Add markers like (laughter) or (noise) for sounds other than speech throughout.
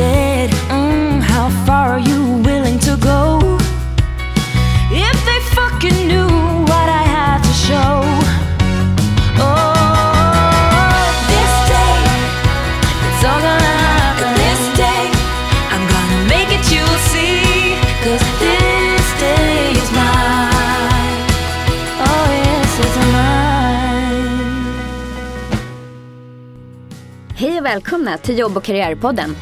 Said, mm, How far are you willing to go? If they fucking knew what I had to show. Oh, this day, it's all gonna happen. This day, I'm gonna make it, you'll see. Cause this day is mine. Oh, yes, it's mine. Hej och välkomna till Jobb och karriärpodden.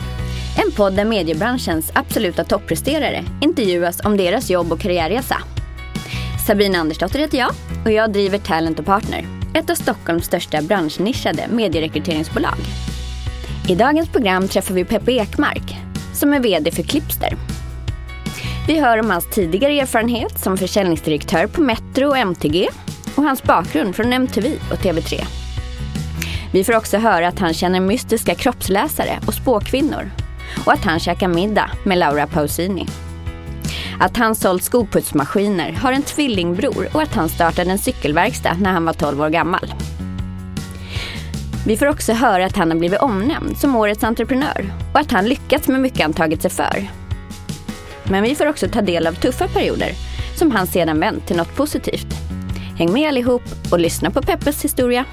En podd där mediebranschens absoluta toppresterare intervjuas om deras jobb och karriärresa. Sabina Andersdotter heter jag och jag driver Talent Partner, ett av Stockholms största branschnischade medierekryteringsbolag. I dagens program träffar vi Peppe Ekmark, som är VD för Clipster. Vi hör om hans tidigare erfarenhet som försäljningsdirektör på Metro och MTG och hans bakgrund från MTV och TV3. Vi får också höra att han känner mystiska kroppsläsare och spåkvinnor och att han käkar middag med Laura Pausini. Att han sålt skoputsmaskiner, har en tvillingbror och att han startade en cykelverkstad när han var 12 år gammal. Vi får också höra att han har blivit omnämnd som årets entreprenör och att han lyckats med mycket han tagit sig för. Men vi får också ta del av tuffa perioder som han sedan vänt till något positivt. Häng med allihop och lyssna på Peppes historia.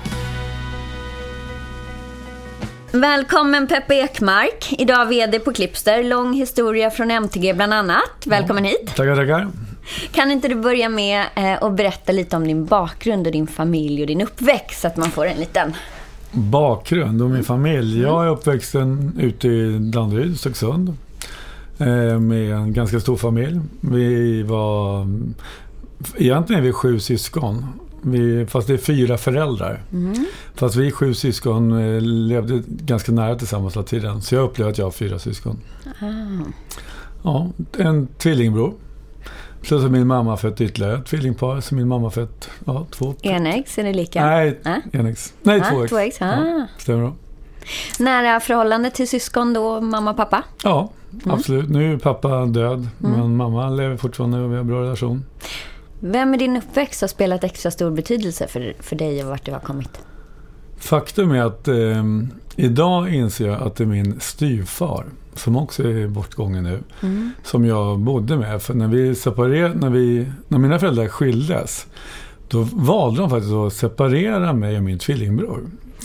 Välkommen Peppe Ekmark, idag VD på Clipster. Lång historia från MTG bland annat. Välkommen hit. Tackar, tackar. Kan inte du börja med eh, att berätta lite om din bakgrund och din familj och din uppväxt så att man får en liten... Bakgrund och min familj. Jag är uppvuxen ute i Danderyd, Stocksund. eh, Med en ganska stor familj. Vi var... Egentligen är vi sju syskon. Vi, fast det är fyra föräldrar. Fast vi sju syskon eh, levde ganska nära tillsammans hela tiden. Så jag upplever att jag har fyra syskon. Ja, en tvillingbror. Plus att min mamma fött ytterligare ett tvillingpar. Så min mamma fött ja, två... Enäggs, är det lika? Nej, Ah. en ex. Nej, Ah, två ex. två ex, ah. Ja, stämmer bra. Nära förhållande till syskon då, mamma och pappa? Ja, Mm. absolut. Nu är pappa död, men mamma lever fortfarande och vi har en bra relation. Vem i din uppväxt har spelat extra stor betydelse för, för dig och vart du har kommit? Faktum är att eh, idag inser jag att det är min styvfar, som också är bortgången nu, Mm. som jag bodde med. För när vi separerade, när, vi, när mina föräldrar skildes, då valde de faktiskt att separera mig och min tvillingbror.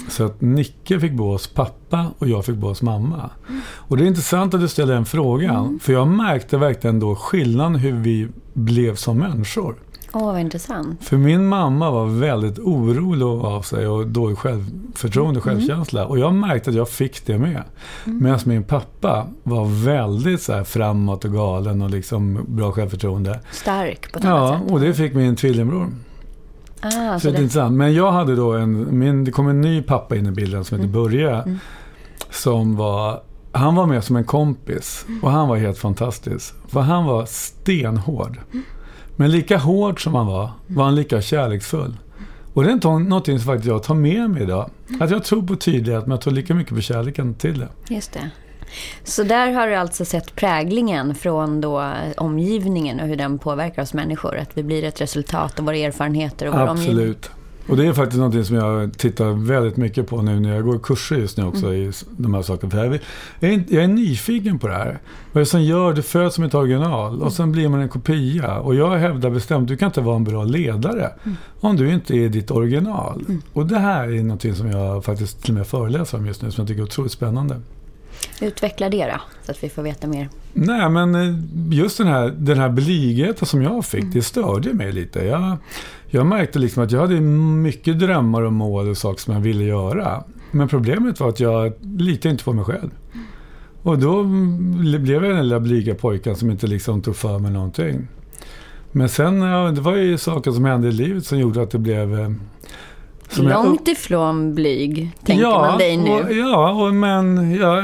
Så att Nicke fick bo hos pappa och jag fick bo hos mamma. Och det är intressant att du ställer den frågan. För jag märkte verkligen då skillnaden hur vi blev som människor. Åh, vad intressant. För min mamma var väldigt orolig av sig och dålig självförtroende och självkänsla. Och jag märkte att jag fick det med. Medan min pappa var väldigt så här framåt och galen och liksom bra självförtroende. Stark på ett annat Ja, sätt. och det fick min tvillingbror. Ah, Så så det är intressant. Men jag hade då en, min, det kom en ny pappa in i bilden som heter Mm. Börje. Som var, han var med som en kompis och han var helt fantastisk. För han var stenhård. Men lika hård som han var, var han lika kärleksfull. Och det är någonting som faktiskt jag tar med mig idag. Att jag tror på tydlighet, men jag tror lika mycket på kärleken till det. just det. Så där har du alltså sett präglingen från då omgivningen och hur den påverkar oss människor. Att vi blir ett resultat av våra erfarenheter och vår omgivning. Absolut. Och det är faktiskt någonting som jag tittar väldigt mycket på nu när jag går kurser just nu också i s- de här sakerna. För jag, är- jag, nyfiken på det här. Vad det som gör det föds som ett original och sen blir man en kopia. Och jag hävdar bestämt, du kan inte vara en bra ledare om du inte är ditt original. Och det här är någonting som jag faktiskt till och med föreläser om just nu som jag tycker är otroligt spännande. Utveckla det då, så att vi får veta mer. Nej, men eh, just den här, den här blygheten som jag fick, det störde mig lite. Jag, jag märkte liksom att jag hade mycket drömmar och mål och saker som jag ville göra. Men problemet var att jag litade inte på mig själv. Och då mm, blev jag den lilla blyga pojken som inte liksom tog för mig någonting. Men sen, ja, det var ju saker som hände i livet som gjorde att det blev... som jag Långt ifrån blyg, tänker man dig nu. Och, ja, och, men ja,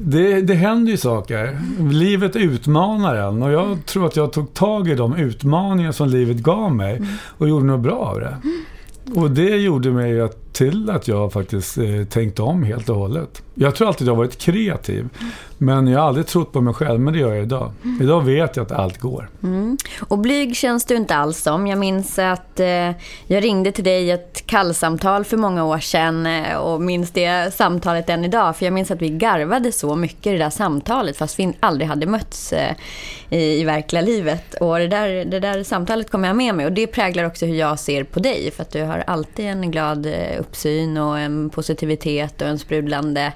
det, det händer ju saker. Livet utmanar en och jag tror att jag tog tag i de utmaningar som livet gav mig Mm. och gjorde något bra av det. Och det gjorde mig att, till att jag faktiskt eh, tänkte om helt och hållet. Jag tror alltid jag har varit kreativ, men jag har aldrig trott på mig själv, men det gör jag idag. Idag vet jag att allt går. Och blyg känns du inte alls som. Jag minns att eh, jag ringde till dig i ett kallsamtal för många år sedan eh, och minns det samtalet än idag. För jag minns att vi garvade så mycket i det där samtalet fast vi aldrig hade mötts eh, i, i verkliga livet. Och det där, det där samtalet kommer jag med mig och det präglar också hur jag ser på dig. För att du har alltid en glad uppsyn och en positivitet och en sprudlande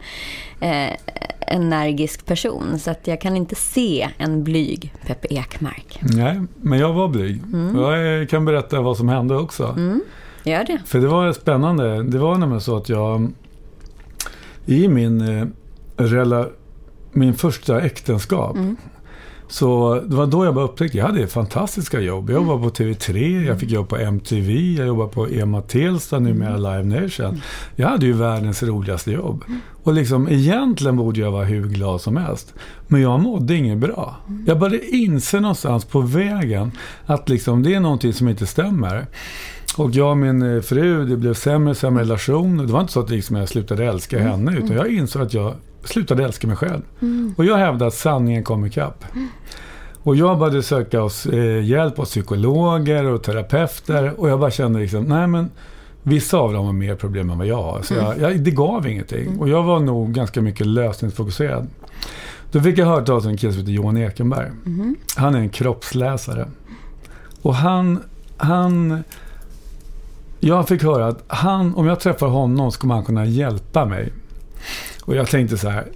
eh, energisk person. Så att jag kan inte se en blyg Peppe Ekmark. Nej, men jag var blyg. Jag eh, kan berätta vad som hände också. Gör det. För det var spännande. Det var nämligen så att jag i min, eh, rela, min första äktenskap så det var då jag bara upptäckte jag hade fantastiska jobb. Jag jobbade på TV3, jag fick jobb på MTV, jag jobbade på EMA Telsta, numera Live Nation. Jag hade ju världens roligaste jobb. Och liksom egentligen borde jag vara hur glad som helst. Men jag mådde inget bra. Jag började inse någonstans på vägen att liksom det är någonting som inte stämmer. Och jag och min eh, fru, det blev sämre och sämre relation. Det var inte så att liksom jag slutade älska henne, utan jag insåg att jag slutade älska mig själv. Och jag hävdade att sanningen kom ikapp. Och jag började söka oss, eh, hjälp hos psykologer och terapeuter. Och jag bara kände liksom, nej men vissa av dem har mer problem än vad jag har. Så jag, jag, det gav ingenting. Och jag var nog ganska mycket lösningsfokuserad. Då fick jag höra talas om en kille som heter Johan Ekenberg. Han är en kroppsläsare. Och han, han... Jag fick höra att han, om jag träffar honom så kommer han kunna hjälpa mig. Och jag tänkte så här,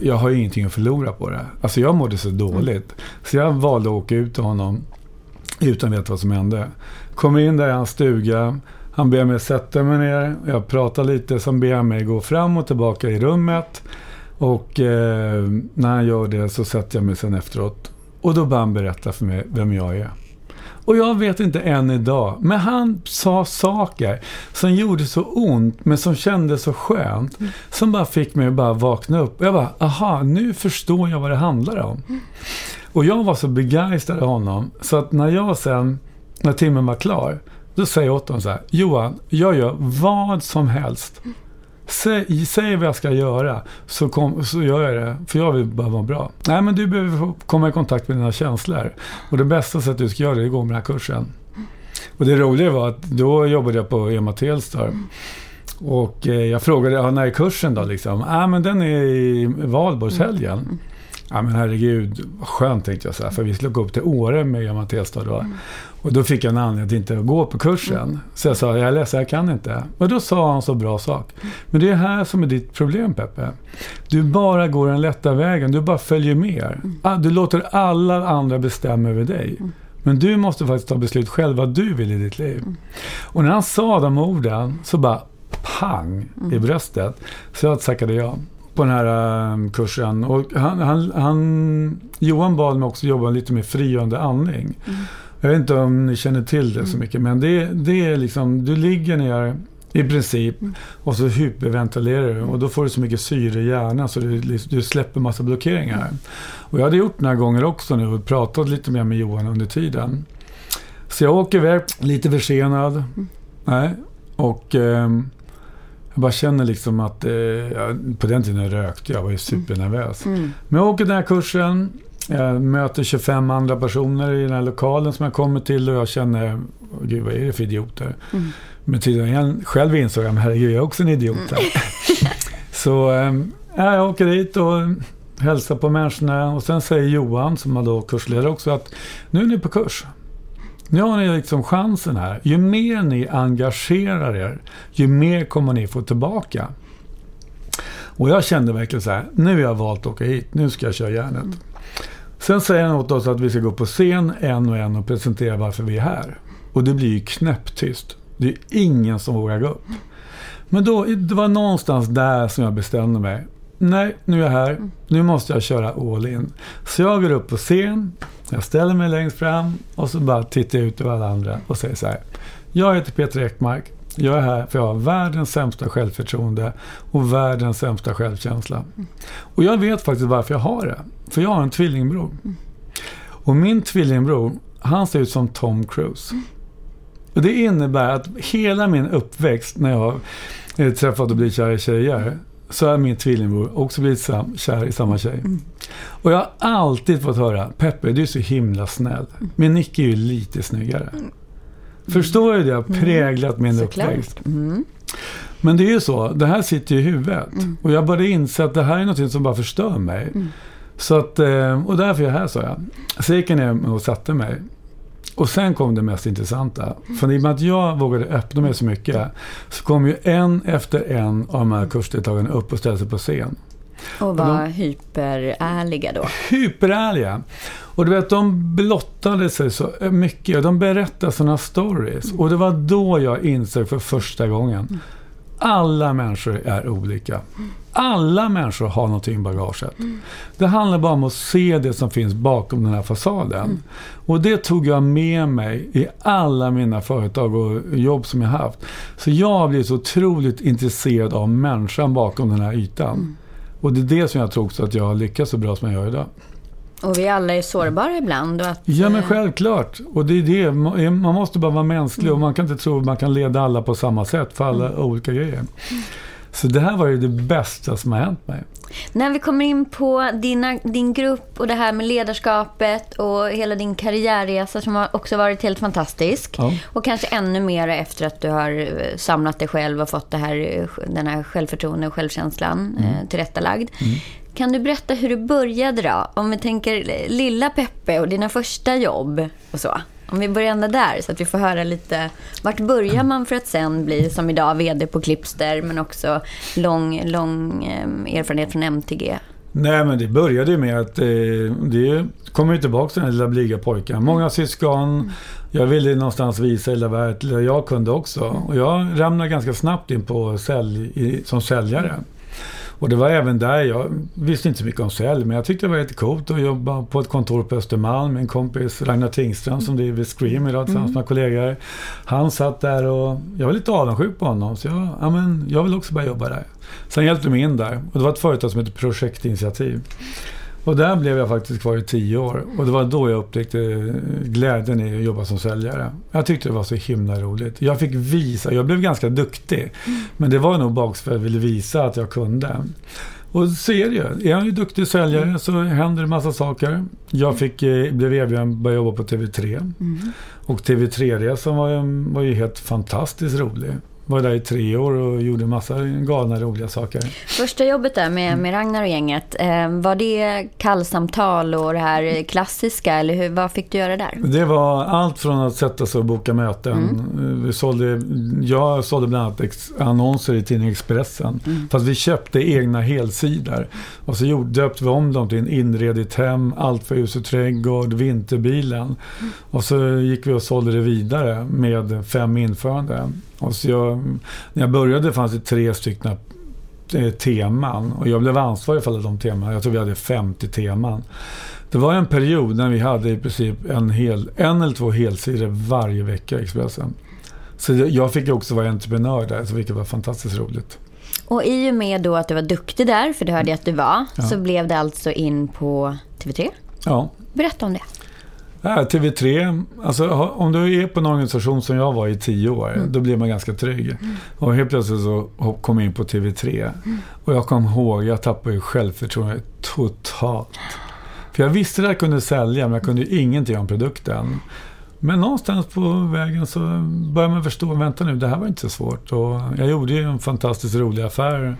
jag har ju ingenting att förlora på det. Alltså jag mådde så dåligt. Så jag valde att åka ut till honom utan att veta vad som hände. Kommer in där i hans stuga. Han ber mig sätta mig ner. Jag pratar lite. Sen ber han mig gå fram och tillbaka i rummet. Och eh, när han gör det så sätter jag mig sen efteråt. Och då börjar han berätta för mig vem jag är. Och jag vet inte än idag, men han sa saker som gjorde så ont, men som kändes så skönt. Som bara fick mig att bara vakna upp. Jag bara, aha, nu förstår jag vad det handlar om. Och jag var så begeistrad av honom, så att när jag sen, när timmen var klar, då säger jag åt honom så här, Johan, jag gör vad som helst. Säg, säg vad jag ska göra, så, kom, så gör jag det. För jag vill bara vara bra. Nej, men du behöver komma i kontakt med dina känslor. Och det bästa sättet du ska göra det är att gå med den här kursen. Och det roliga var att då jobbade jag på EMA Telstar. Och eh, jag frågade, ja, när är kursen då liksom? Ja, men den är i valborgshelgen. Ja men herregud, vad skönt tänkte jag så här, för vi skulle gå upp till Åre med EMA Telstar då. Och då fick jag en anledning att inte gå på kursen. Så jag sa, jag är ledsen, jag kan inte. Och då sa han så bra sak. Men det är här som är ditt problem Peppe. Du bara går den lätta vägen, du bara följer med. Ah, Du låter alla andra bestämma över dig. Men du måste faktiskt ta beslut själv vad du vill i ditt liv. Och när han sa de orden så bara pang i bröstet. Så jag tackade ja på den här eh, kursen. Och han, han, han, Johan bad mig också jobba lite med frigörande andning. Jag vet inte om ni känner till det så mycket, men det, det är liksom, du ligger ner i princip och så hyperventilerar du och då får du så mycket syre i hjärnan så du, du släpper massa blockeringar. Och jag hade gjort några gånger också nu och pratat lite mer med Johan under tiden. Så jag åker iväg lite försenad. Nej, och ehm, jag bara känner liksom att, eh, jag, på den tiden rökte jag, var ju supernervös. Men jag åker den här kursen, jag möter 25 andra personer i den här lokalen som jag kommer till och jag känner, "Åh, gud vad är det för idioter? Men tiden igen, själv insåg jag, men herregud jag är också en idiot här. (laughs) Så ehm, ja, jag åker dit och hälsar på människorna och sen säger Johan, som var då kursledare också, att nu är ni på kurs. Nu har ni liksom chansen här. Ju mer ni engagerar er, ju mer kommer ni få tillbaka. Och jag kände verkligen så här, nu har jag valt att åka hit, nu ska jag köra järnet. Sen säger han åt oss att vi ska gå på scen en och en och presentera varför vi är här. Och det blir ju knäpptyst. Det är ingen som vågar gå upp. Men då, det var någonstans där som jag bestämde mig. Nej, nu är jag här. Nu måste jag köra all in. Så jag går upp på scen, jag ställer mig längst fram och så bara tittar jag ut över alla andra och säger så här. Jag heter Peter Ekmark. Jag är här för jag har världens sämsta självförtroende och världens sämsta självkänsla. Och jag vet faktiskt varför jag har det. För jag har en tvillingbror. Och min tvillingbror, han ser ut som Tom Cruise. Och det innebär att hela min uppväxt när jag har träffat och blivit kär i tjejer så har min tvillingbror också blivit sam- kär i samma tjej. Och jag har alltid fått höra Peppe, du är så himla snäll. Men Nicky är ju lite snyggare. Förstår du det? har präglat min Såklart. uppväxt. Men det är ju så, det här sitter ju i huvudet. Och jag började inse att det här är något som bara förstör mig. Så att, eh, och därför är jag här, sa jag. Så jag gick jag ner och satte mig. Och sen kom det mest intressanta. För i och med att jag vågade öppna mig så mycket så kom ju en efter en av de här kursdeltagarna upp och ställde sig på scen. Och var hyperärliga då. Hyperärliga. Och du vet, de blottade sig så mycket. och De berättade sådana stories. Och det var då jag insåg för första gången. Alla människor är olika. Alla människor har någonting i bagaget. Det handlar bara om att se det som finns bakom den här fasaden. Och det tog jag med mig i alla mina företag och jobb som jag haft. Så jag har blivit så otroligt intresserad av människan bakom den här ytan. Och det är det som jag tror också att jag har lyckats så bra som jag gör idag. Och vi alla är sårbara ibland. Och att, Ja men eh, självklart. Och det är det. Man måste bara vara mänsklig och man kan inte tro att man kan leda alla på samma sätt för alla olika grejer. Så det här var ju det bästa som har hänt mig. När vi kommer in på dina, din grupp och det här med ledarskapet och hela din karriärresa som har också varit helt fantastisk. Ja. Och kanske ännu mer efter att du har eh, samlat dig själv och fått det här, eh, den här självförtroende och självkänslan eh, tillrättalagd. Kan du berätta hur du började då? Om vi tänker lilla Peppe och dina första jobb och så. Om vi börjar där så att vi får höra lite. Vart börjar man för att sen bli som idag VD på Clipster men också lång, lång eh, erfarenhet från MTG? Nej men det började ju med att eh, det kommer ju tillbaka till den lilla blyga pojken. Många syskon. Jag ville någonstans visa hela världen jag kunde också. Och jag ramlade ganska snabbt in på sälj, som säljare. Och det var även där, jag visste inte så mycket om sälj, men jag tyckte det var jättekult att jobba på ett kontor på Östermalm. Min kompis Ragnar Tingström som driver Scream idag tillsammans med kollegor. Han satt där och jag var lite avundsjuk på honom. Så jag, ja, men jag vill också börja jobba där. Sen hjälpte de mig in där och det var ett företag som heter Projektinitiativ. Och där blev jag faktiskt kvar i tio år. Och det var då jag upptäckte glädjen i att jobba som säljare. Jag tyckte det var så himla roligt. Jag fick visa, jag blev ganska duktig. Men det var nog bara för att jag ville visa att jag kunde. Och så är det ju. Är jag ju duktig säljare så händer det massa saker. Jag fick, eh, blev erbjuden att börja jobba på TV3. Och TV3-resan var, var ju helt fantastiskt rolig. Var där i tre år och gjorde massa galna roliga saker. Första jobbet där med, med Ragnar och gänget, eh, var det kallsamtal och det här klassiska eller hur, vad fick du göra där? Det var allt från att sätta sig och boka möten. Vi sålde, jag sålde bland annat annonser i tidningen Expressen. Fast vi köpte egna helsidor. Och så gjorde, döpte vi om dem till en inredigt hem, allt för hus och trädgård, vinterbilen. Och så gick vi och sålde det vidare med fem införande. Och så jag, när jag började fanns det tre stycken eh, teman och jag blev ansvarig för alla de teman. Jag tror vi hade 50 teman. Det var en period när vi hade i princip en, hel, en eller två helsidor varje vecka i Expressen. Så jag fick också vara entreprenör där, så vilket var fantastiskt roligt. Och i och med då att du var duktig där, för det hörde jag att du var, så blev det alltså in på TV3. Ja. Berätta om det. Ja, TV3, alltså om du är på en organisation som jag var i tio år, då blir man ganska trygg. Och helt plötsligt så kom jag in på TV3. Och jag kom ihåg, jag tappade ju självförtroende totalt. För jag visste att jag kunde sälja, men jag kunde ju ingenting om produkten. Men någonstans på vägen så började man förstå, vänta nu, det här var inte så svårt. Och jag gjorde ju en fantastiskt rolig affär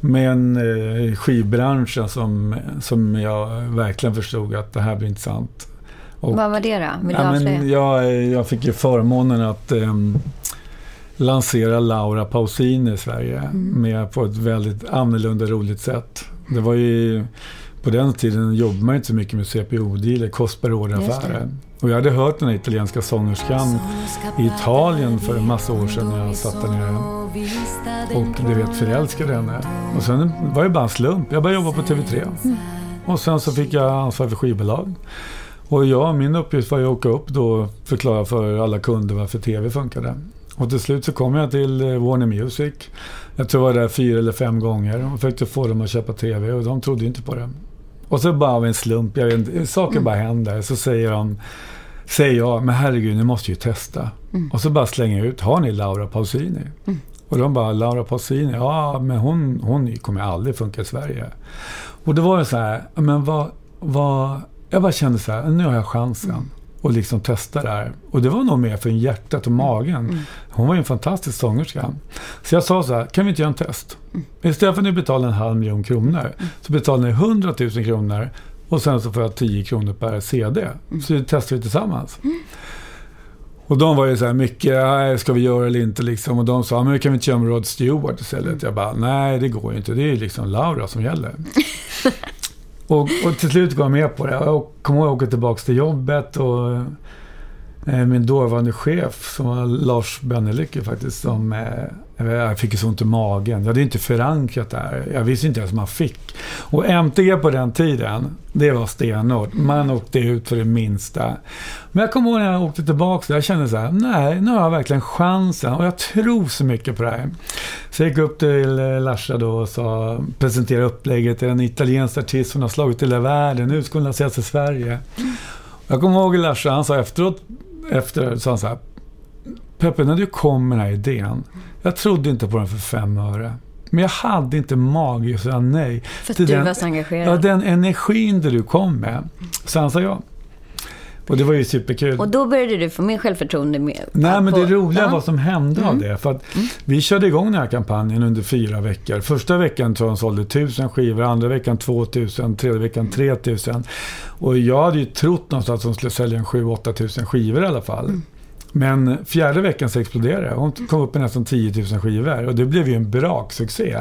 med en eh, skivbranschen som, som jag verkligen förstod att det här blir intressant. Och- Vad var det då? Vill Ja, men jag, jag fick ju förmånen att ehm, lansera Laura Pausini i Sverige Mm. med på ett väldigt annorlunda roligt sätt. Det var ju på den tiden jobbade man inte så mycket med CPO-dealer, cost per. Och jag hade hört den här italienska sångerskan i Italien för en massa år sedan när jag satt där nere. Och du vet, förälskade henne. Och sen var det bara en slump. Jag började jobba på TV3. Och sen så fick jag ansvar för skivbolag. Och ja, min uppgift var ju att åka upp då och förklara för alla kunder varför TV funkade. Och till slut så kom jag till eh, Warner Music. Jag tror jag var där fyra eller fem gånger och försökte få dem att köpa TV och de trodde inte på det. Och så bara av en slump, jag vet inte, saker bara händer. Så säger de, säger jag, men herregud, ni måste ju testa. Och så bara slänger jag ut, har ni Laura Pausini? Och de bara, Laura Pausini, ja men hon, hon kommer aldrig funka i Sverige. Och då var det så här, men vad, vad, jag bara kände så här, nu har jag chansen. Och liksom testa det här. Och det var nog mer för hjärtat och magen. Hon var ju en fantastisk sångerska. Så jag sa så här, kan vi inte göra en test? Istället för att ni betalar en halv miljon kronor, så betalar ni 100 000 kronor och sen så får jag 10 kronor per CD. Så det testar vi tillsammans. Och de var ju så här mycket, "Nej, ska vi göra eller inte liksom? Och de sa, men kan vi inte köra med Rod Stewart istället? Jag bara, nej det går ju inte. Det är ju liksom Laura som gäller. (laughs) och, och till slut går jag med på det. Jag kommer ihåg att åka tillbaka till jobbet och Eh, min dåvarande chef som var Lars Bennelicke faktiskt som eh, eh, jag fick ju så ont i magen. Jag hade inte förankrat det här. Jag visste inte ens vad man fick. Och MTG på den tiden, det var stenhårt. Man åkte ut för det minsta. Men jag kommer ihåg när jag åkte tillbaka, jag kände så här, nej, nu har jag verkligen chansen och jag tror så mycket på det här. Så jag gick upp till eh, Larsa då och sa, presenterade upplägget till en italiensk artist som har slagit hela världen, nu skulle han ses i Sverige. Jag kommer ihåg Larsa, han sa efteråt, efter, så han så här, Peppe, när du kom med den här idén, jag trodde inte på den för fem öre. Men jag hade inte mage att säga nej. För att du den, var så engagerad. Ja, den energin det du kom med. Så han sa ja. Och det var ju superkul. Och då började du få mer självförtroende med, Nej, men på- det roliga ja. var vad som hände av det. För att vi körde igång den här kampanjen under fyra veckor. Första veckan tror jag de sålde 1000 skivor, andra veckan 2000, tredje veckan 3000. Och jag hade ju trott någonstans att de skulle sälja en 7-8 tusen skivor i alla fall. Men fjärde veckan så exploderade det. Hon kom upp i nästan 10 000 skivor och det blev ju en braksuccé.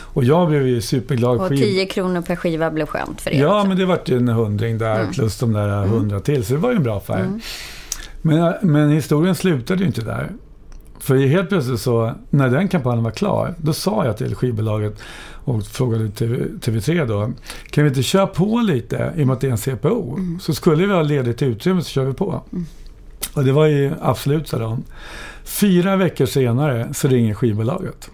Och jag blev ju superglad. Och Skiv- 10 kronor per skiva blev skönt för er Ja, också. men det vart ju en hundring där plus de där hundra till. Så det var ju en bra affär. Men, men historien slutade ju inte där. För helt plötsligt så, när den kampanjen var klar, då sa jag till skivbolaget och frågade TV, TV3 då, kan vi inte köra på lite i och med att det är en CPO? Så skulle vi ha ledigt utrymme så kör vi på. Och det var ju absolut, sa de. Fyra veckor senare så ringer skivbolaget.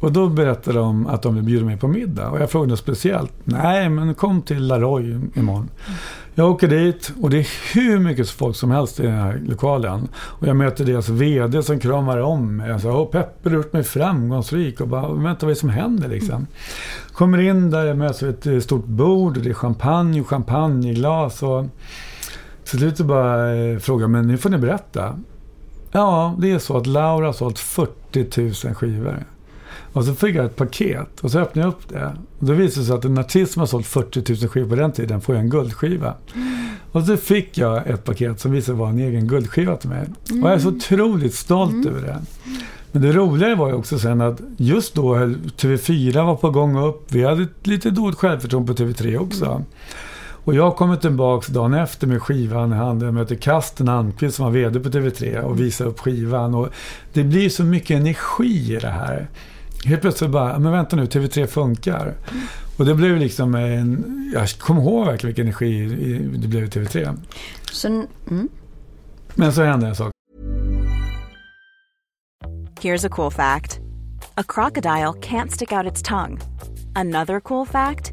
Och då berättade de att de vill bjuda mig på middag. Och jag frågade speciellt. Nej, men kom till Laroy imorgon. Jag åker dit och det är hur mycket folk som helst i den här lokalen. Och jag möter deras VD som kramar om mig. Jag sa, Åh, Peppe, du har gjort mig framgångsrik. Och bara, vänta vad är det som händer liksom? Kommer in där, jag möts vid ett eh, stort bord och det är champagne och champagneglas. Och till slut så bara eh, frågar jag, men nu får ni berätta. Ja, det är så att Laura har sålt 40 000 skivor. Och så fick jag ett paket och så öppnade jag upp det. Och då visade det sig att en artist som har sålt 40 000 skivor på den tiden får en guldskiva. Och så fick jag ett paket som visade vara en egen guldskiva till mig. Och jag är så otroligt stolt över det. Men det roliga var ju också sen att just då höll TV4 var på gång upp. Vi hade ett lite dåligt självförtroende på TV3 också. Och jag kommer tillbaka dagen efter med skivan i handen. Jag möter Kasten Almqvist som var VD på TV3 och visar upp skivan. Och det blir så mycket energi i det här. Helt plötsligt bara, men vänta nu, TV3 funkar. Och det blev liksom en, jag kommer ihåg verkligen vilken energi i- det blev i TV3. Så, mm. Men så hände en sak. Here's a cool fact a crocodile can't stick out its tongue. Another cool fact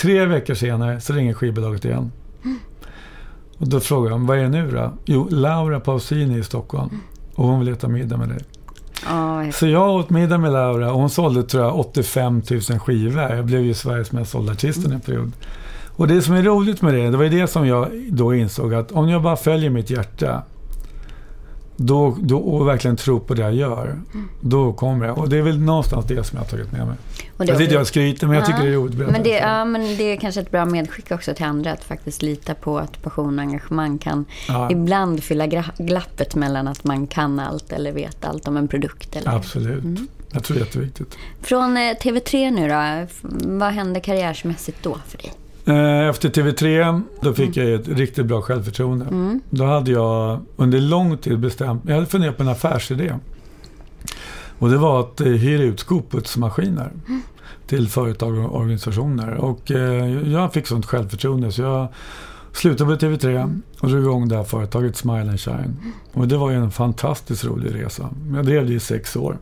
Tre veckor senare så ringer skivbolaget igen. Och då frågar de, vad är det nu då? Jo, Laura Pausini i Stockholm. Och hon vill äta middag med dig. Ja, Så jag åt middag med Laura och hon sålde tror jag 85 000 skivor. Jag blev ju Sveriges mest sålda artist under en period. Och det som är roligt med det, det var ju det som jag då insåg att om jag bara följer mitt hjärta då, då, och verkligen tror på det jag gör, då kommer jag. Och det är väl någonstans det som jag har tagit med mig. Och det Jag var- och skryter, men jag tycker Ja, det är roligt. Men det, ja, men det är kanske ett bra medskick också till andra att faktiskt lita på att passion och engagemang kan Ja. ibland fylla glappet mellan att man kan allt eller vet allt om en produkt. Eller. Absolut. Mm. Jag tror det är jätteviktigt. Från eh, TV3 nu då, vad hände karriärsmässigt då för dig? Eh, Efter TV3 då fick Mm. jag ett riktigt bra självförtroende. Då hade jag under lång tid bestämt Jag hade funderat på en affärsidé. Och det var att eh, hyra ut skoputsmaskiner Mm. till företag och organisationer. Och eh, jag fick sånt självförtroende så jag slutade på TV3 och drog igång det här företaget Smile and Shine. Och det var ju en fantastiskt rolig resa. Jag drev det i sex år.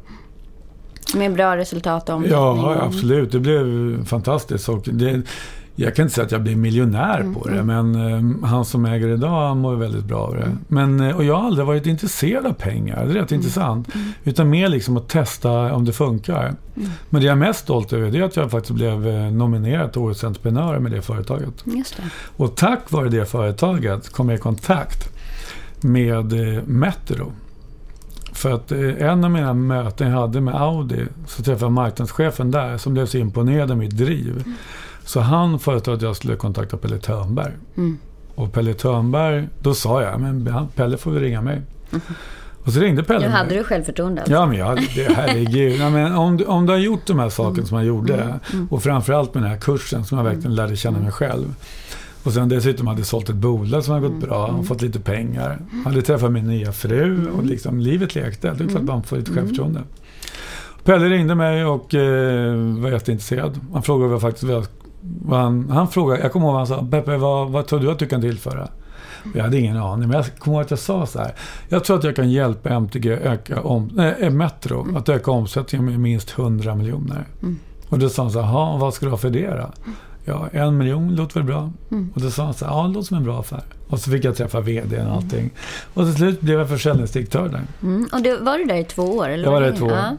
Med bra resultat och omsättning? Ja, absolut. Det blev fantastiskt. Och det, jag kan inte säga att jag blev miljonär på det, men eh, han som äger det idag han mår väldigt bra av det. Men, eh, och jag har aldrig varit intresserad av pengar, det är rätt intressant. Utan mer liksom att testa om det funkar. Men det jag är mest stolt över det är att jag faktiskt blev eh, nominerad till Årets entreprenör med det företaget. Just det. Och tack vare det företaget kom jag i kontakt med eh, Metro. För att en av mina möten jag hade med Audi så träffade jag marknadschefen där som blev så imponerad av mitt driv. Så han föreslog att jag skulle kontakta Pelle Törnberg. Mm. Och Pelle Törnberg, då sa jag, men Pelle får väl ringa mig. Och så ringde Pelle Nu mig. hade du självförtroende alltså. Ja, men jag, det, herregud. Ja, men om, du- om du har gjort de här sakerna som jag gjorde Mm. och framförallt med den här kursen som jag verkligen lärde känna mig själv. Och sen dessutom hade jag sålt ett bolag som hade Mm. gått bra och fått lite pengar. Hade träffat min nya fru och liksom livet lekte. Det är klart man får lite självförtroende. Pelle ringde mig och eh, var jätteintresserad. Han frågade vad faktiskt jag, vad han, han frågade, jag kommer ihåg han sa, Peppe vad, vad tror du att du kan tillföra? Jag hade ingen aning, men jag kommer ihåg att jag sa så här. Jag tror att jag kan hjälpa MTG öka om, nej, Metro att öka omsättningen med minst 100 miljoner. Och då sa han så här, "Jaha, vad ska du ha för det då? Ja, en miljon låter väl bra? Och då sa han så här, ja det låter som en bra affär. Och så fick jag träffa VD och allting. Och till slut blev jag försäljningsdirektör där. Mm. Och du, var du där i två år? Eller Jag var där i två år. Ja.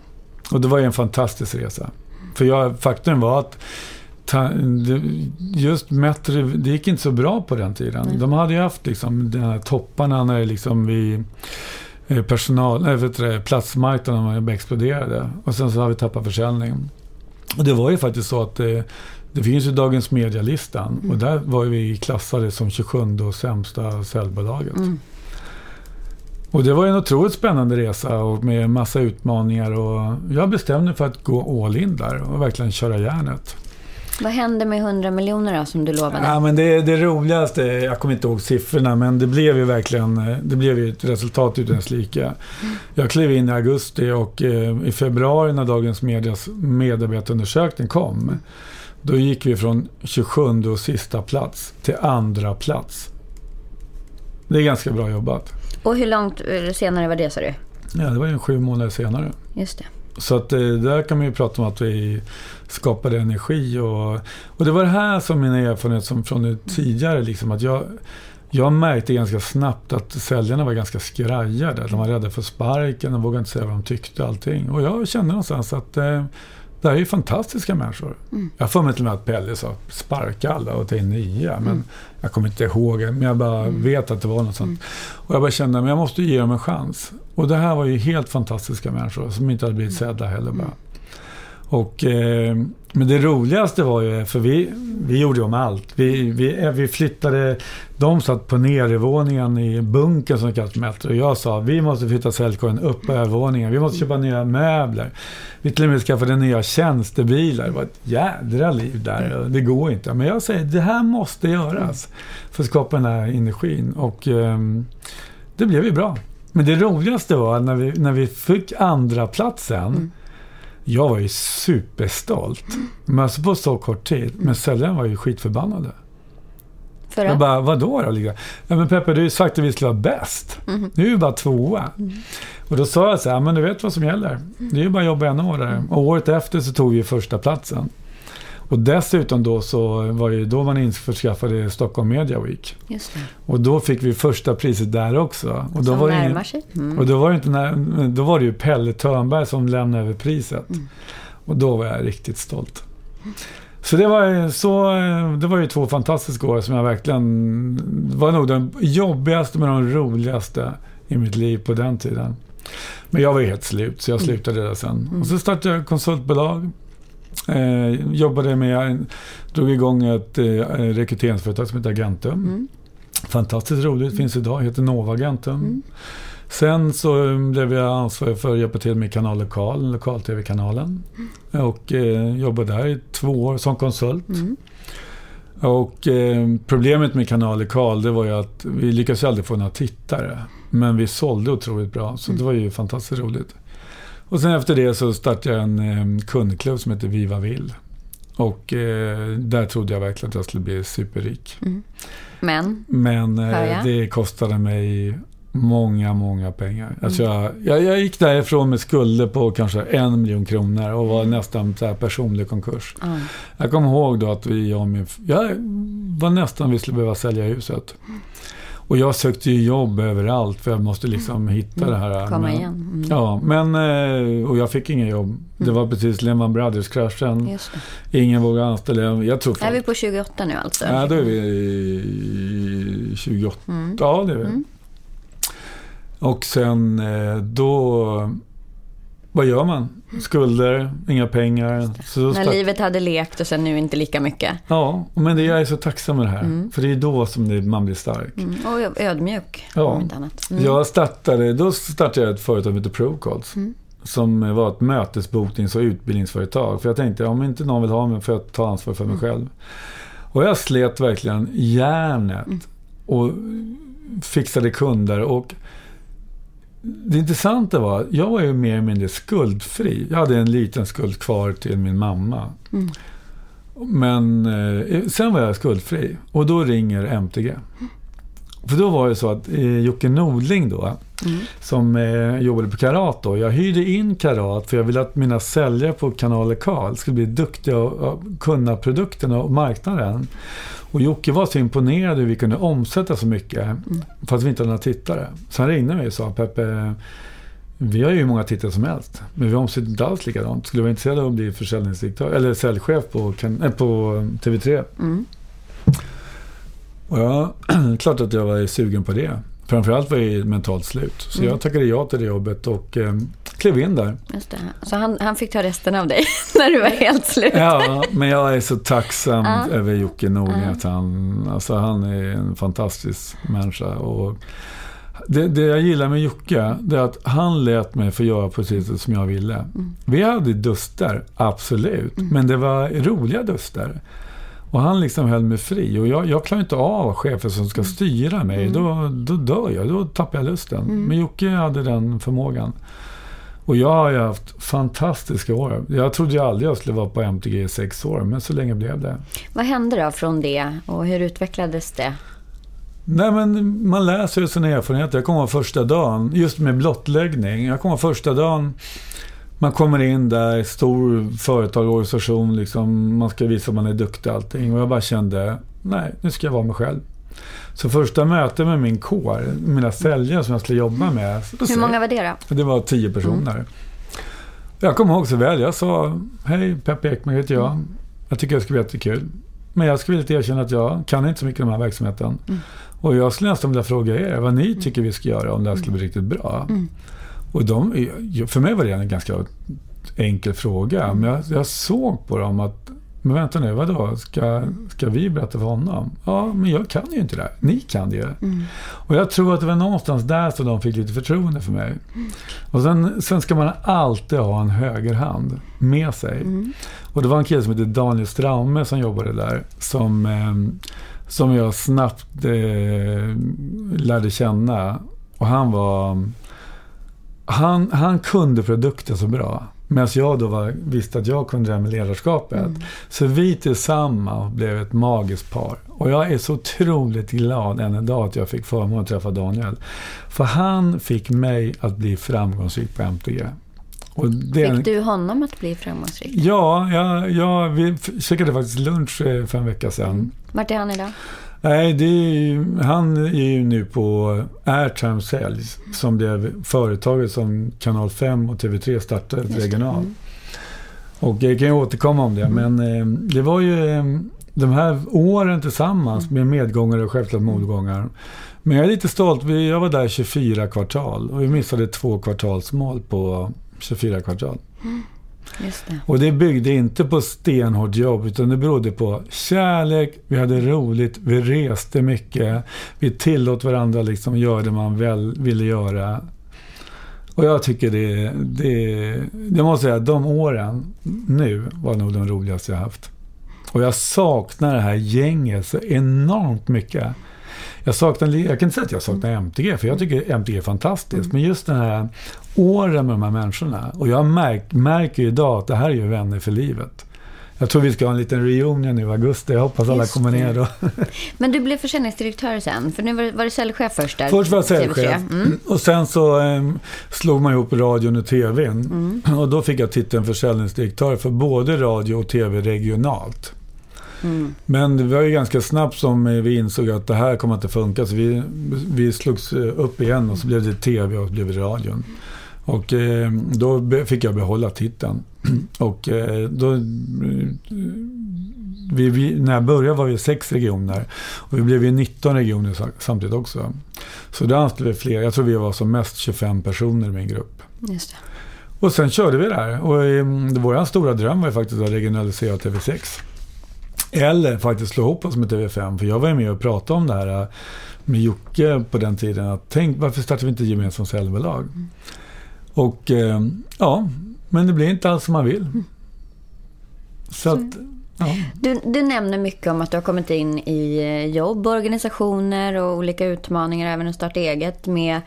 Och det var ju en fantastisk resa. För jag, faktum var att just Metro, det gick inte så bra på den tiden. De hade ju haft liksom de här topparna när det liksom vi eh, personal, nej, vet du, det, platsmarknaden exploderade. Och sen så har vi tappat försäljning. Och det var ju faktiskt så att eh, det finns ju Dagens Media-listan och där var vi klassade som 27 och sämsta säljbolaget. Och det var en otroligt spännande resa och med massa utmaningar och jag bestämde mig för att gå all in där och verkligen köra järnet. Vad hände med 100 miljoner då som du lovade? Ja, men det, det roligaste, jag kommer inte ihåg siffrorna, men det blev ju verkligen det blev ju ett resultat utan dess like. Jag klev in i augusti och eh, i februari när Dagens Medias medarbetarundersökning kom, då gick vi från 27 och sista plats till andra plats. Det är ganska bra jobbat. Och hur långt eh, senare var det sa du? Ja, det var ju sju månader senare. Just det. Så att eh, där kan man ju prata om att vi skapade energi och, och det var det här som mina erfarenheter som från tidigare liksom att jag jag märkte ganska snabbt att säljarna var ganska skrajade. De var rädda för sparken, de vågade inte säga vad de tyckte allting. Och jag kände någonstans att eh, det här är ju fantastiska människor. Jag har för mig till och med att Pelle sa sparka alla och ta in nya. Men jag kommer inte ihåg men jag bara vet att det var något sånt. Och jag bara kände att jag måste ge dem en chans. Och det här var ju helt fantastiska människor som inte hade blivit sedda heller bara. Och, eh, men det roligaste var ju, för vi, vi gjorde om allt. Vi, vi, eh, vi flyttade, de satt på nedervåningen i bunkern som kallas Metro. Och jag sa, vi måste flytta säljkorgen upp på övervåningen. Vi måste köpa nya möbler. Vi till och med skaffade nya tjänstebilar. Det var ett jädra liv där. Det går inte. Men jag säger, det här måste göras. För att skapa den här energin. Och ehm, det blev ju bra. Men det roligaste var när vi, när vi fick andra platsen jag var ju superstolt. Men alltså på så kort tid. Men säljaren var ju skitförbannade. För Jag bara, vadå då? Liksom? Ja, men Peppe, du har ju sagt att vi skulle vara bäst. Nu är vi bara tvåa. Och då sa jag så här, men du vet vad som gäller. Det är ju bara att jobba en år där. Och året efter så tog vi första platsen. Och dessutom då så var det då man införskaffade Stockholm Media Week. Och då fick vi första priset där också. Och då Som var närmar sig. Mm. och då var, det inte när, då var det ju Pelle Törnberg som lämnade över priset. Mm. Och då var jag riktigt stolt. Så det var, så det var ju två fantastiska år som jag verkligen... Var nog den jobbigaste men de roligaste i mitt liv på den tiden. Men jag var helt slut så jag slutade där sen. Och så startade jag konsultbolag. Eh, jobbade med, drog igång ett eh, rekryteringsföretag som heter Agentum. Fantastiskt roligt, finns idag, heter Nova Agentum. Sen så blev jag ansvarig för att hjälpa till med Kanal Lokal, lokal-tv-kanalen. Och eh, jobbade där i två år som konsult. Och eh, problemet med Kanal Lokal det var ju att vi lyckades aldrig få några tittare. Men vi sålde otroligt bra, så det var ju fantastiskt roligt. Och sen efter det så startade jag en eh, kundklubb som heter Viva Vill. Och eh, där trodde jag verkligen att jag skulle bli superrik. Men, Men Hör eh, det kostade mig många, många pengar. Alltså jag, jag, jag gick därifrån med skulder på kanske en miljon kronor och var nästan så personlig konkurs. ja. Jag kommer ihåg då att vi, jag, och min, jag var nästan vi skulle behöva sälja huset. Och jag sökte ju jobb överallt för jag måste liksom hitta det här. komma Men- igen. Mm. Ja, men och jag fick ingen jobb. Det var precis Lehman Brothers-kraschen. Ingen vågade anställa. Jag tror Är vi på 28 nu alltså? Ja, då är vi i 28. Mm. Ja, det är vi. Och sen eh, då... Vad gör man? Skulder, inga pengar. Så När start- livet hade lekt och sen nu inte lika mycket. Ja, men det, jag är så tacksam med det här. För det är då som det, man blir stark. Mm. Och ödmjuk, Ja. om inte annat. Mm. Jag startade, då startade jag ett företag som heter Procods. Mm. Som var ett mötesboknings och utbildningsföretag. För jag tänkte, om inte någon vill ha mig får jag ta ansvar för mig Mm. själv. Och jag slet verkligen järnet. Mm. Och fixade kunder. Och det intressanta var, jag var ju mer eller mindre skuldfri. Jag hade en liten skuld kvar till min mamma. Mm. Men eh, sen var jag skuldfri. Och då ringer MTG. För då var det så att eh, Jocke Nordling då, som eh, jobbade på Karat då. Jag hyrde in Karat för jag ville att mina säljare på Kanal Karl skulle bli duktiga och, och kunna produkten och marknaden. Och Jocke var så imponerad hur vi kunde omsätta så mycket fast vi inte hade några tittare. Så han ringde mig och sa Peppe, vi har ju hur många tittare som helst, men vi omsätter inte alls likadant. Skulle du vara intresserad av att bli försäljningsdirektör eller säljchef på, kan- äh, på TV3? Mm. Och ja, (clears throat) klart att jag var sugen på det. Framförallt var jag mentalt slut. Så Mm. jag tackade ja till det jobbet och eh, klev in där. Just det. Så han, han fick ta resten av dig (laughs) när du var helt slut. Ja, men jag är så tacksam Ja. över Jocke Norling att han, alltså han är en fantastisk människa. Och det, det jag gillar med Jocke, det är att han lät mig få göra precis som jag ville. Vi hade duster, absolut, men det var roliga duster. Och han liksom höll mig fri. Och jag, jag klarar inte av chefer som ska styra mig. Då, då dör jag, då tappar jag lusten. Men Jocke hade den förmågan. Och jag har ju haft fantastiska år. Jag trodde ju aldrig jag skulle vara på MTG i sex år, men så länge blev det. Vad hände då från det och hur utvecklades det? Nej, men man läser ju sina erfarenheter. Jag kommer ihåg första dagen, just med blottläggning. Jag kommer ihåg första dagen, man kommer in där, stor företag, organisation, liksom, man ska visa att man är duktig och allting. Och jag bara kände, nej, nu ska jag vara mig själv. Så första mötet med min kår, mina säljare som jag skulle jobba med. Hur många var det då? Det var tio personer. Jag kommer ihåg så väl. Jag sa, hej Peppe Ekman heter jag. Jag tycker det ska bli jättekul. Men jag skulle vilja erkänna att jag kan inte så mycket om den här verksamheten. Och jag skulle nästan vilja fråga er vad ni tycker vi ska göra om det här skulle bli riktigt bra. Och de, för mig var det en ganska enkel fråga. Men jag, jag såg på dem att men vänta nu, vadå? Ska, ska vi berätta för honom? Ja, men jag kan ju inte det. här. Ni kan det ju. Och jag tror att det var någonstans där som de fick lite förtroende för mig. Och sen, sen ska man alltid ha en högerhand med sig. Och det var en kille som hette Daniel Straume som jobbade där. Som, eh, som jag snabbt eh, lärde känna. Och han var... Han, han kunde produkten så bra. Medan jag då var, visste att jag kunde det här med ledarskapet. Så vi tillsammans blev ett magiskt par. Och jag är så otroligt glad än idag att jag fick förmånen att träffa Daniel. För han fick mig att bli framgångsrik på MTG. Och det är en- Fick du honom att bli framgångsrik? Ja, ja, ja, vi käkade faktiskt lunch eh, för en vecka sedan. Vart är han idag? Nej, det är ju, han är ju nu på Airtime Sales som blev företaget som Kanal 5 och TV3 startade regionalt. Mm. Och jag kan ju återkomma om det, men eh, det var ju eh, de här åren tillsammans med medgångar och självklart motgångar. Men jag är lite stolt. Jag var där 24 kvartal och vi missade två kvartalsmål på 24 kvartal. Just det. Och det byggde inte på stenhårt jobb utan det berodde på kärlek, vi hade roligt, vi reste mycket, vi tillåt varandra liksom göra det man väl ville göra. Och jag tycker det, det, jag måste säga, de åren nu var nog de roligaste jag haft. Och jag saknar det här gänget så enormt mycket. Jag, saknar, jag kan inte säga att jag saknar MTG, för jag tycker MTG är fantastiskt. Men just den här åren med de här människorna. Och jag märk, märker ju idag att det här är ju vänner för livet. Jag tror vi ska ha en liten reunion nu i augusti. Jag hoppas alla kommer ner då. (laughs) Men du blev försäljningsdirektör sen, för nu var, var du säljchef först där? Först var jag TV3. säljchef Mm. (clears throat) och sen så eh, slog man ihop radion och tvn. Mm. Och då fick jag titeln försäljningsdirektör för både radio och tv regionalt. Mm. Men det var ju ganska snabbt som vi insåg att det här kommer inte funka. Så vi, vi slogs eh, upp igen och så blev det tv och så blev det radion. Och eh, då fick jag behålla titeln. (clears throat) Och eh, då... eh, Vi, vi, när jag började var vi sex regioner. Och vi blev ju 19 regioner sa- samtidigt också. Så då anställde vi fler. Jag tror vi var som mest 25 personer i min grupp. Just det. Och sen körde vi där. Och eh, vår stora dröm var ju faktiskt att regionalisera TV6. Eller faktiskt slå ihop oss med TV5. För jag var ju med och pratade om det här eh, med Jocke på den tiden. Att tänk, varför startar vi inte gemensamt säljbolag? Och eh, ja, men det blir inte alls som man vill. Så att, ja. Du, du nämner mycket om att du har kommit in i eh, jobb, organisationer och olika utmaningar, även att starta eget med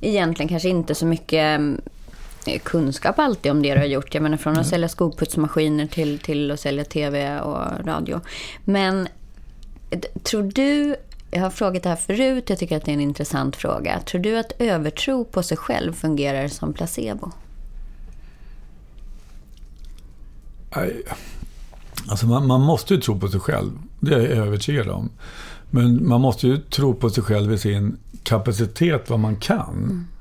egentligen kanske inte så mycket eh, kunskap alltid om det du har gjort. Jag menar från att sälja skoputsmaskiner till, till att sälja tv och radio. Men eh, tror du, jag har frågat det här förut, jag tycker att det är en intressant fråga. Tror du att övertro på sig själv fungerar som placebo? Alltså man, man måste ju tro på sig själv. Det är jag övertygad om. Men man måste ju tro på sig själv i sin kapacitet, vad man kan. Till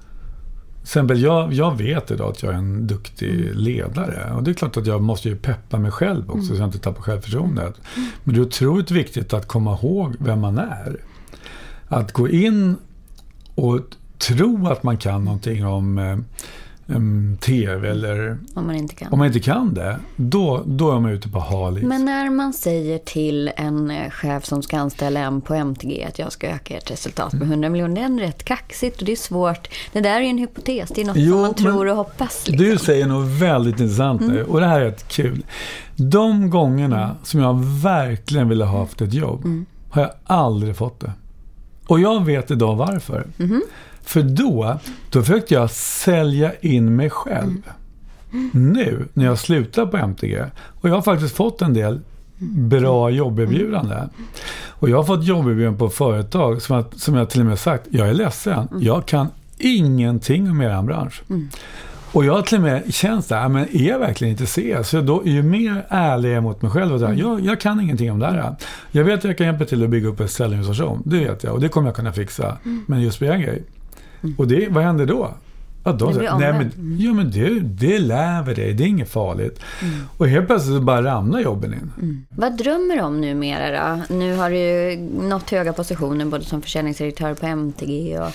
exempel, jag, jag vet idag att jag är en duktig ledare. Och det är klart att jag måste ju peppa mig själv också, så jag inte tappar självförtroendet. Men det är otroligt viktigt att komma ihåg vem man är. Att gå in och tro att man kan någonting om TV eller Om man inte kan. om man inte kan det, då, då är man ute på hal is. Men när man säger till en eh, chef som ska anställa en på MTG att jag ska öka ert resultat med 100 miljoner, det är rätt kaxigt och det är svårt. Det där är ju en hypotes, det är något Jo, som man tror och hoppas. Liksom. Du säger något väldigt intressant nu och det här är rätt kul. De gångerna som jag verkligen ville ha haft ett jobb har jag aldrig fått det. Och jag vet idag varför. För då, då försökte jag sälja in mig själv. Nu, när jag slutar på MTG, och jag har faktiskt fått en del bra jobberbjudanden. Och jag har fått jobberbjudanden på företag som jag, som jag till och med sagt, jag är ledsen, jag kan ingenting om er bransch. Och jag har till och med känt så här, men är jag verkligen intresserad? Så då, ju mer ärlig jag är mot mig själv och här, jag, jag kan ingenting om det här. Jag vet att jag kan hjälpa till att bygga upp en säljorganisation, det vet jag. Och det kommer jag kunna fixa. Men just på en grej. Och det, vad händer då? Det så, blir nej, men, ja, men det, det lär vi dig, det är inget farligt. Och helt plötsligt bara ramlar jobben in. Vad drömmer du om numera då? Nu har du ju nått höga positioner både som försäljningsdirektör på MTG och,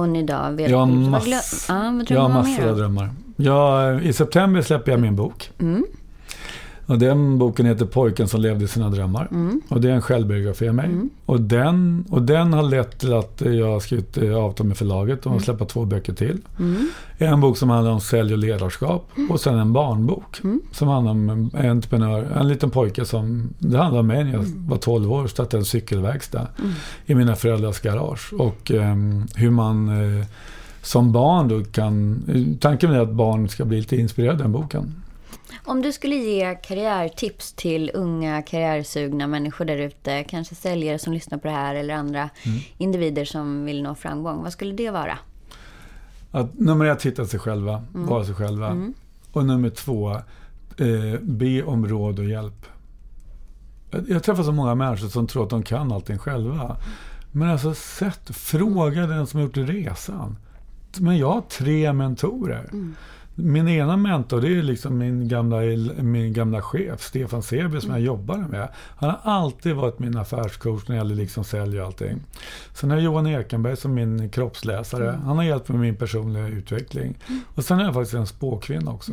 och idag vet Jag har, mass, ja, jag du massor av drömmar. Jag, I september släpper jag min bok. Mm. Och den boken heter Pojken som levde sina drömmar. Mm. Och det är en självbiografi av mig. Och, den, och den har lett till att jag har skrivit eh, avtal med förlaget om att släppa två böcker till. Mm. En bok som handlar om sälj och ledarskap och sen en barnbok Mm. som handlar om en entreprenör, en liten pojke som, det handlar om mig när jag var 12 år och startade en cykelverkstad i mina föräldrars garage. Och ehm, hur man eh, som barn då kan, tanken är att barn ska bli lite inspirerade av den boken. Om du skulle ge karriärtips till unga karriärsugna människor där ute, kanske säljare som lyssnar på det här eller andra Mm. individer som vill nå framgång, vad skulle det vara? Att nummer ett, hitta sig själva, vara sig själva. Och nummer två, eh, be om råd och hjälp. Jag, träffar så många människor som tror att de kan allting själva. Men alltså, sätt, fråga den som har gjort resan. Men jag har tre mentorer. Min ena mentor, det är liksom min gamla, min gamla chef, Stefan Seby, som jag jobbade med. Han har alltid varit min affärscoach när det gäller liksom sälj och allting. Sen har jag Johan Ekenberg som min kroppsläsare. Han har hjälpt mig med min personliga utveckling. Och sen har jag faktiskt en spåkvinna också.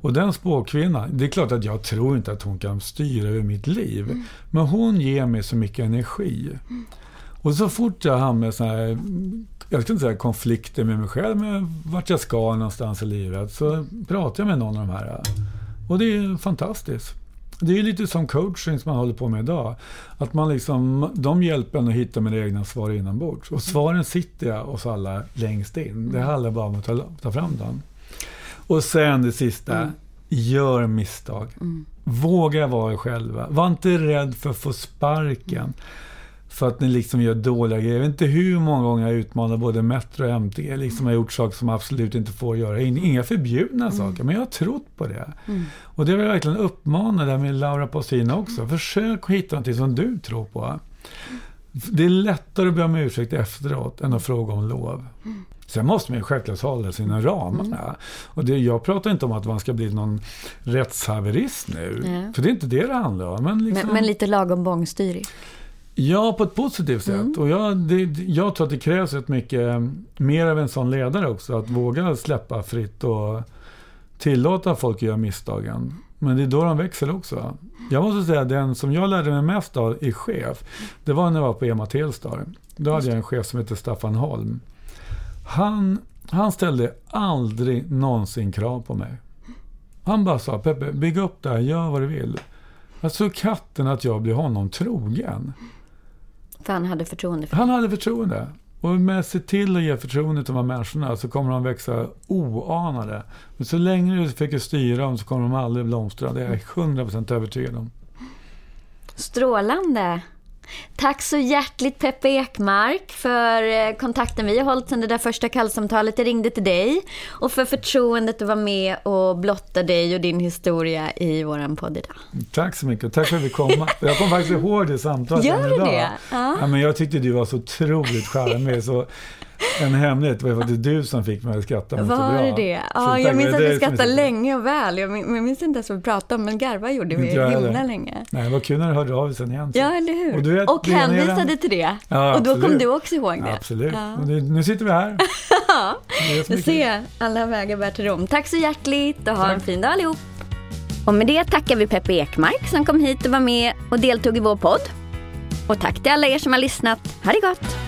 Och den spåkvinnan, det är klart att jag tror inte att hon kan styra över mitt liv. Men hon ger mig så mycket energi. Och så fort jag hamnar i såna här, jag ska inte säga konflikter med mig själv, men vart jag ska någonstans i livet, så pratar jag med någon av de här. Och det är fantastiskt. Det är lite som coaching som man håller på med idag. Att man liksom, de hjälper en att hitta mina egna svar inombords. Och svaren sitter jag hos alla längst in. Det handlar bara om att ta, ta fram dem. Och sen det sista. Gör misstag. Våga vara er själva. Var inte rädd för att få sparken. För att ni liksom gör dåliga grejer. Jag vet inte hur många gånger jag utmanat både Metro och MT. Liksom har gjort saker som absolut inte får göra. Inga förbjudna saker, men jag har trott på det. Och det vill jag verkligen uppmana där med Laura Pausina också. Försök att hitta något som du tror på. Det är lättare att be om ursäkt efteråt än att fråga om lov. Sen måste man ju självklart hålla sina ramarna. Och det, jag pratar inte om att man ska bli någon rättshaverist nu. Nej. För det är inte det det handlar om. Men, liksom, Men, men lite lagom bångstyrig. Ja, på ett positivt sätt. Och jag, det, jag tror att det krävs rätt mycket eh, mer av en sån ledare också. Att våga släppa fritt och tillåta folk att göra misstagen. Men det är då de växer också. Jag måste säga den som jag lärde mig mest av i chef, det var när jag var på EMA Telstar. Då hade jag en chef som hette Staffan Holm. Han, han ställde aldrig någonsin krav på mig. Han bara sa, Peppe, bygg upp det här, gör vad du vill. Jag tror katten att jag blir honom trogen. För han hade förtroende för Han hade förtroende. Och med att se till att ge förtroende till de här människorna så kommer de växa oanade. Men så länge du försöker styra dem så kommer de aldrig blomstra. Det är jag 100% övertygad om. Strålande! Tack så hjärtligt Peppe Ekmark för eh, kontakten vi har hållit sedan det där första kallsamtalet jag ringde till dig. Och för förtroendet att vara med och blotta dig och din historia i våran podd idag. Tack så mycket. Tack för att vi kom. (laughs) Jag kommer faktiskt ihåg det samtalet Gör idag. det? Ja. Ja, men jag tyckte du var så otroligt charmig. Så en hemlighet var faktiskt du som fick mig att skratta så bra. Var det det? Ja, jag minns det att vi det skrattade länge och väl. Jag minns inte ens vad vi pratade om, men garva gjorde vi himla länge. Nej, det var kul när du hörde av dig sen igen. så. Ja, eller hur? Och du vet, och det en hänvisade till det. Ja, och då kom du också ihåg det. Absolut. Ja. Det, nu sitter vi här. Det (laughs) det är Du ser, alla vägar bär till Rom. Tack så hjärtligt och ha en Tack. fin dag allihop. Och med det tackar vi Peppe Ekmark som kom hit och var med och deltog i vår podd. Och tack till alla er som har lyssnat. Ha det gott!